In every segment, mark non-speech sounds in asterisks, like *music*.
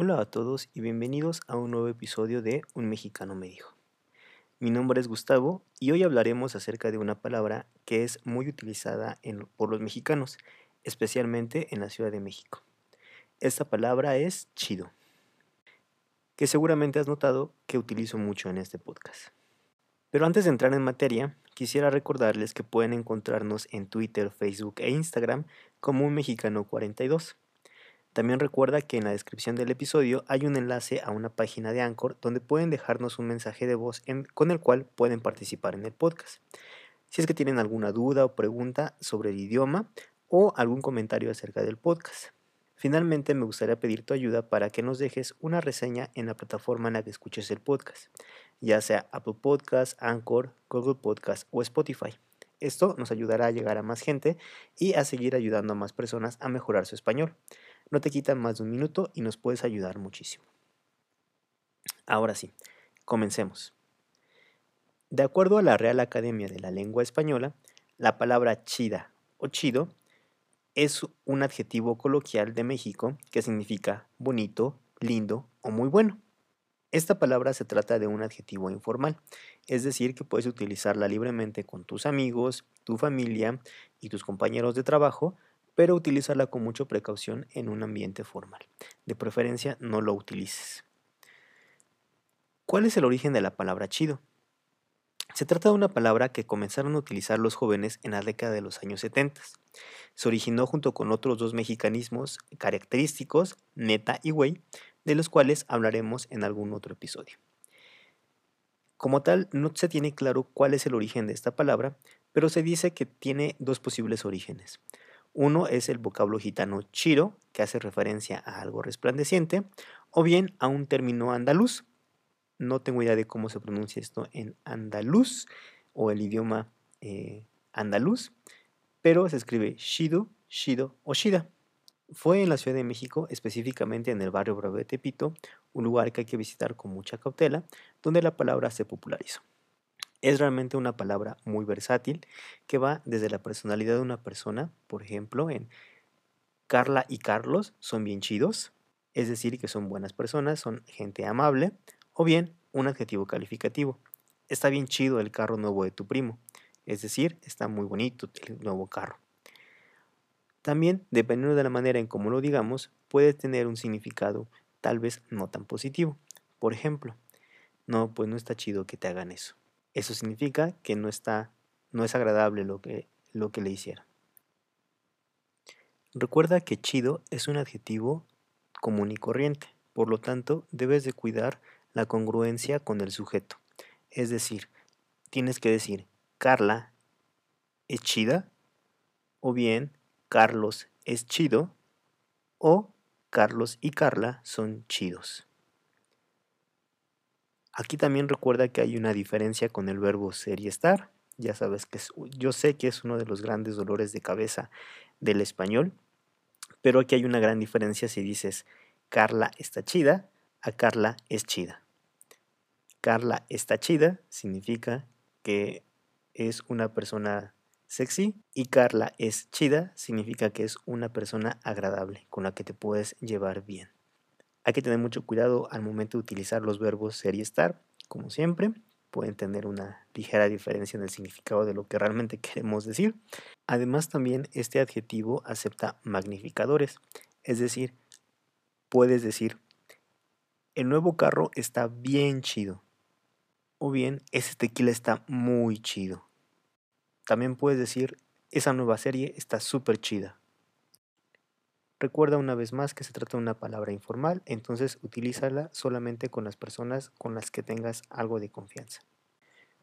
Hola a todos y bienvenidos a un nuevo episodio de Un mexicano me dijo. Mi nombre es Gustavo y hoy hablaremos acerca de una palabra que es muy utilizada por los mexicanos, especialmente en la Ciudad de México. Esta palabra es chido, que seguramente has notado que utilizo mucho en este podcast. Pero antes de entrar en materia, quisiera recordarles que pueden encontrarnos en Twitter, Facebook e Instagram como un mexicano 42 también recuerda que en la descripción del episodio hay un enlace a una página de Anchor donde pueden dejarnos un mensaje de voz con el cual pueden participar en el podcast. Si es que tienen alguna duda o pregunta sobre el idioma o algún comentario acerca del podcast. Finalmente me gustaría pedir tu ayuda para que nos dejes una reseña en la plataforma en la que escuches el podcast, ya sea Apple Podcast, Anchor, Google Podcast o Spotify. Esto nos ayudará a llegar a más gente y a seguir ayudando a más personas a mejorar su español. No te quitan más de un minuto y nos puedes ayudar muchísimo. Ahora sí, comencemos. De acuerdo a la Real Academia de la Lengua Española, la palabra chida o chido es un adjetivo coloquial de México que significa bonito, lindo o muy bueno. Esta palabra se trata de un adjetivo informal, es decir, que puedes utilizarla libremente con tus amigos, tu familia y tus compañeros de trabajo pero utilízala con mucha precaución en un ambiente formal. De preferencia, no lo utilices. ¿Cuál es el origen de la palabra chido? Se trata de una palabra que comenzaron a utilizar los jóvenes en la década de los años 70. Se originó junto con otros dos mexicanismos característicos, neta y güey, de los cuales hablaremos en algún otro episodio. Como tal, no se tiene claro cuál es el origen de esta palabra, pero se dice que tiene dos posibles orígenes. Uno es el vocablo gitano chiro, que hace referencia a algo resplandeciente, o bien a un término andaluz. No tengo idea de cómo se pronuncia esto en andaluz o el idioma eh, andaluz, pero se escribe shido, shido o shida. Fue en la Ciudad de México, específicamente en el barrio Bravo de Tepito, un lugar que hay que visitar con mucha cautela, donde la palabra se popularizó. Es realmente una palabra muy versátil que va desde la personalidad de una persona, por ejemplo, en Carla y Carlos son bien chidos, es decir, que son buenas personas, son gente amable, o bien un adjetivo calificativo. Está bien chido el carro nuevo de tu primo, es decir, está muy bonito el nuevo carro. También, dependiendo de la manera en cómo lo digamos, puede tener un significado tal vez no tan positivo. Por ejemplo, no, pues no está chido que te hagan eso. Eso significa que no está, no es agradable lo que, lo que le hicieron. Recuerda que chido es un adjetivo común y corriente, por lo tanto debes de cuidar la congruencia con el sujeto. Es decir, tienes que decir Carla es chida o bien Carlos es chido o Carlos y Carla son chidos. Aquí también recuerda que hay una diferencia con el verbo ser y estar. Ya sabes que yo sé que es uno de los grandes dolores de cabeza del español, pero aquí hay una gran diferencia si dices Carla está chida a Carla es chida. Carla está chida significa que es una persona sexy y Carla es chida significa que es una persona agradable con la que te puedes llevar bien. Hay que tener mucho cuidado al momento de utilizar los verbos ser y estar, como siempre. Pueden tener una ligera diferencia en el significado de lo que realmente *laughs* queremos decir. Además, también este adjetivo acepta magnificadores, es decir, puedes decir, el nuevo carro está bien chido. O bien, ese tequila está muy chido. También puedes decir, esa nueva serie está súper chida. Recuerda una vez más que se trata de una palabra informal, entonces utilízala solamente con las personas con las que tengas algo de confianza.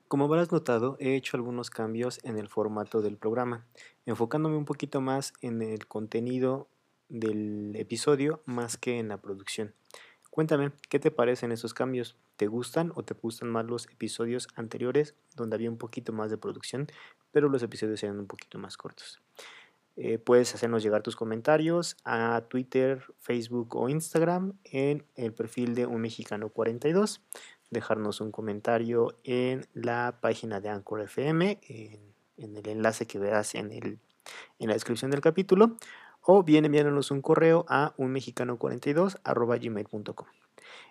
Como habrás notado, he hecho algunos cambios en el formato del programa, enfocándome un poquito más en el contenido del episodio más que en la producción. Cuéntame, ¿qué te parecen esos cambios? ¿Te gustan o te gustan más los episodios anteriores donde había un poquito más de producción, pero los episodios eran un poquito más cortos? Eh, puedes hacernos llegar tus comentarios a Twitter, Facebook o Instagram en el perfil de un mexicano 42. Dejarnos un comentario en la página de Anchor FM, en, el enlace que verás en, el, en la descripción del capítulo. O bien enviándonos un correo a unmexicano42.gmail.com.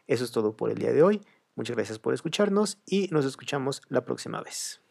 Eso es todo por el día de hoy. Muchas gracias por escucharnos y nos escuchamos la próxima vez.